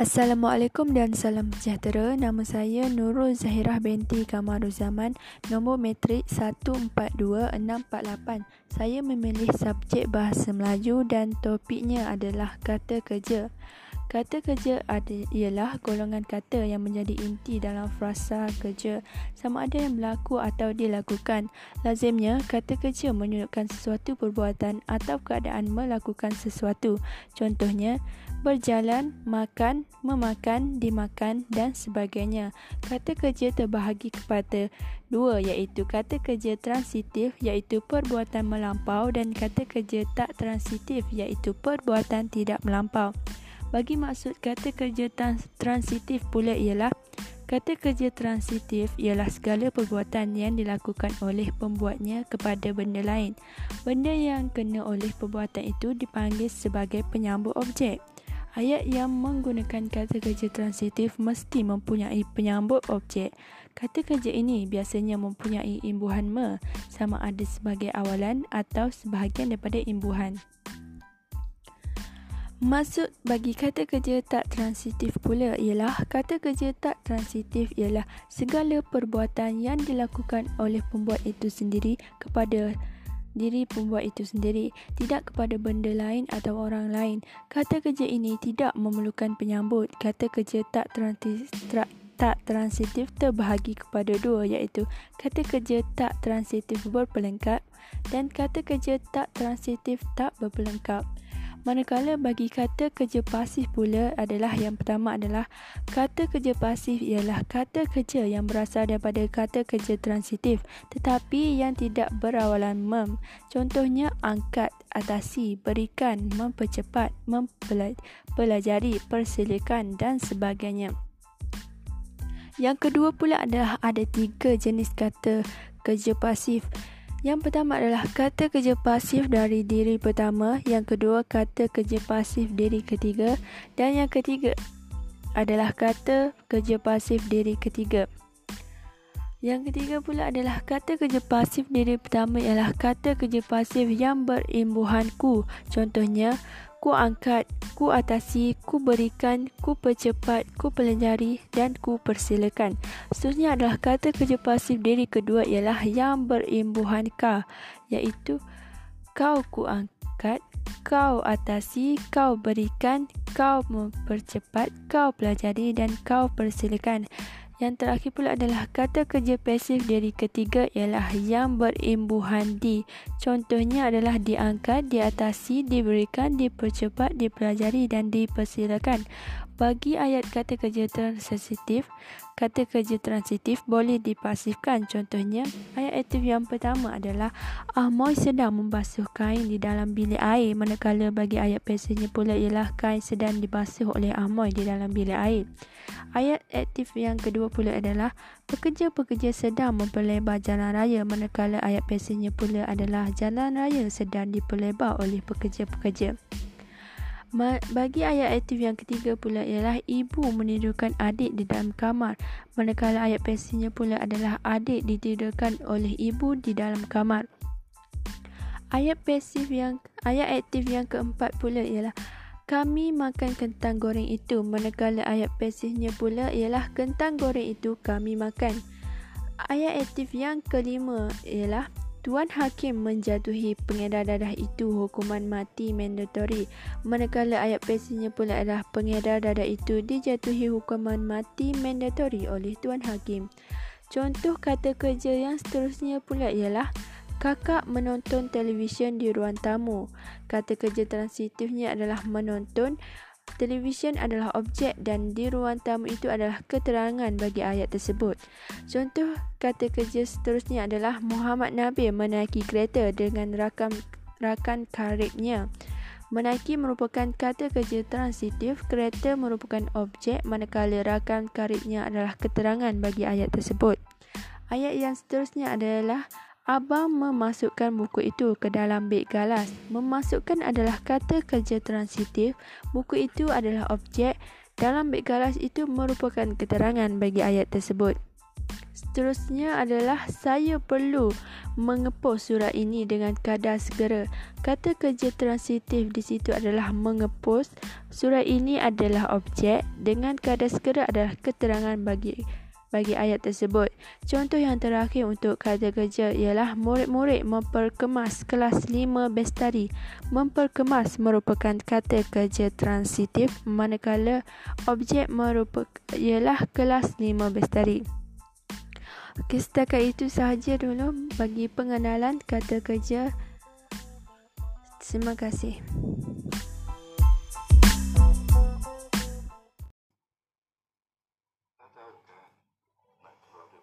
Assalamualaikum dan salam sejahtera. Nama saya Nurul Zahirah binti Kamaruzaman, nombor matrik 142648. Saya memilih subjek Bahasa Melayu dan topiknya adalah kata kerja. Kata kerja ialah golongan kata yang menjadi inti dalam frasa kerja sama ada yang berlaku atau dilakukan. Lazimnya, kata kerja menunjukkan sesuatu perbuatan atau keadaan melakukan sesuatu. Contohnya, berjalan, makan, memakan, dimakan dan sebagainya. Kata kerja terbahagi kepada dua iaitu kata kerja transitif iaitu perbuatan melampau dan kata kerja tak transitif iaitu perbuatan tidak melampau. Bagi maksud kata kerja trans- transitif pula ialah kata kerja transitif ialah segala perbuatan yang dilakukan oleh pembuatnya kepada benda lain. Benda yang kena oleh perbuatan itu dipanggil sebagai penyambut objek. Ayat yang menggunakan kata kerja transitif mesti mempunyai penyambut objek. Kata kerja ini biasanya mempunyai imbuhan me sama ada sebagai awalan atau sebahagian daripada imbuhan. Maksud bagi kata kerja tak transitif pula ialah kata kerja tak transitif ialah segala perbuatan yang dilakukan oleh pembuat itu sendiri kepada diri pembuat itu sendiri tidak kepada benda lain atau orang lain. Kata kerja ini tidak memerlukan penyambut. Kata kerja tak transitif tak transitif terbahagi kepada dua iaitu kata kerja tak transitif berpelengkap dan kata kerja tak transitif tak berpelengkap. Manakala bagi kata kerja pasif pula adalah yang pertama adalah kata kerja pasif ialah kata kerja yang berasal daripada kata kerja transitif tetapi yang tidak berawalan mem. Contohnya angkat, atasi, berikan, mempercepat, mempelajari, persilakan dan sebagainya. Yang kedua pula adalah ada tiga jenis kata kerja pasif. Yang pertama adalah kata kerja pasif dari diri pertama, yang kedua kata kerja pasif diri ketiga dan yang ketiga adalah kata kerja pasif diri ketiga. Yang ketiga pula adalah kata kerja pasif diri pertama ialah kata kerja pasif yang berimbuhan ku. Contohnya, ku angkat, ku atasi, ku berikan, ku percepat, ku pelajari dan ku persilakan. Seterusnya adalah kata kerja pasif diri kedua ialah yang berimbuhan ka, iaitu kau ku angkat, kau atasi, kau berikan, kau mempercepat, kau pelajari dan kau persilakan. Yang terakhir pula adalah kata kerja pasif dari ketiga ialah yang berimbuhan di. Contohnya adalah diangkat, diatasi, diberikan, dipercepat, dipelajari dan dipersilakan. Bagi ayat kata kerja transitif, kata kerja transitif boleh dipasifkan. Contohnya, ayat aktif yang pertama adalah Ahmoy sedang membasuh kain di dalam bilik air. Manakala bagi ayat pasifnya pula ialah kain sedang dibasuh oleh Ahmoy di dalam bilik air. Ayat aktif yang kedua pula adalah pekerja-pekerja sedang memperlebar jalan raya. Manakala ayat pasifnya pula adalah jalan raya sedang diperlebar oleh pekerja-pekerja. Bagi ayat aktif yang ketiga pula ialah ibu menidurkan adik di dalam kamar. Manakala ayat pasinya pula adalah adik ditidurkan oleh ibu di dalam kamar. Ayat pasif yang ayat aktif yang keempat pula ialah kami makan kentang goreng itu. Manakala ayat pasifnya pula ialah kentang goreng itu kami makan. Ayat aktif yang kelima ialah Tuan Hakim menjatuhi pengedar dadah itu hukuman mati mandatory. Manakala ayat pasinya pula adalah pengedar dadah itu dijatuhi hukuman mati mandatory oleh Tuan Hakim. Contoh kata kerja yang seterusnya pula ialah kakak menonton televisyen di ruang tamu. Kata kerja transitifnya adalah menonton televisyen adalah objek dan di ruang tamu itu adalah keterangan bagi ayat tersebut. Contoh kata kerja seterusnya adalah Muhammad Nabi menaiki kereta dengan rakam rakan karibnya. Menaiki merupakan kata kerja transitif, kereta merupakan objek manakala rakan karibnya adalah keterangan bagi ayat tersebut. Ayat yang seterusnya adalah Abang memasukkan buku itu ke dalam beg galas. Memasukkan adalah kata kerja transitif. Buku itu adalah objek. Dalam beg galas itu merupakan keterangan bagi ayat tersebut. Seterusnya adalah saya perlu mengepost surat ini dengan kadar segera. Kata kerja transitif di situ adalah mengepost. Surat ini adalah objek dengan kadar segera adalah keterangan bagi bagi ayat tersebut. Contoh yang terakhir untuk kata kerja ialah murid-murid memperkemas kelas 5 bestari. Memperkemas merupakan kata kerja transitif manakala objek merupakan ialah kelas 5 bestari. Okey, setakat itu sahaja dulu bagi pengenalan kata kerja. Terima kasih.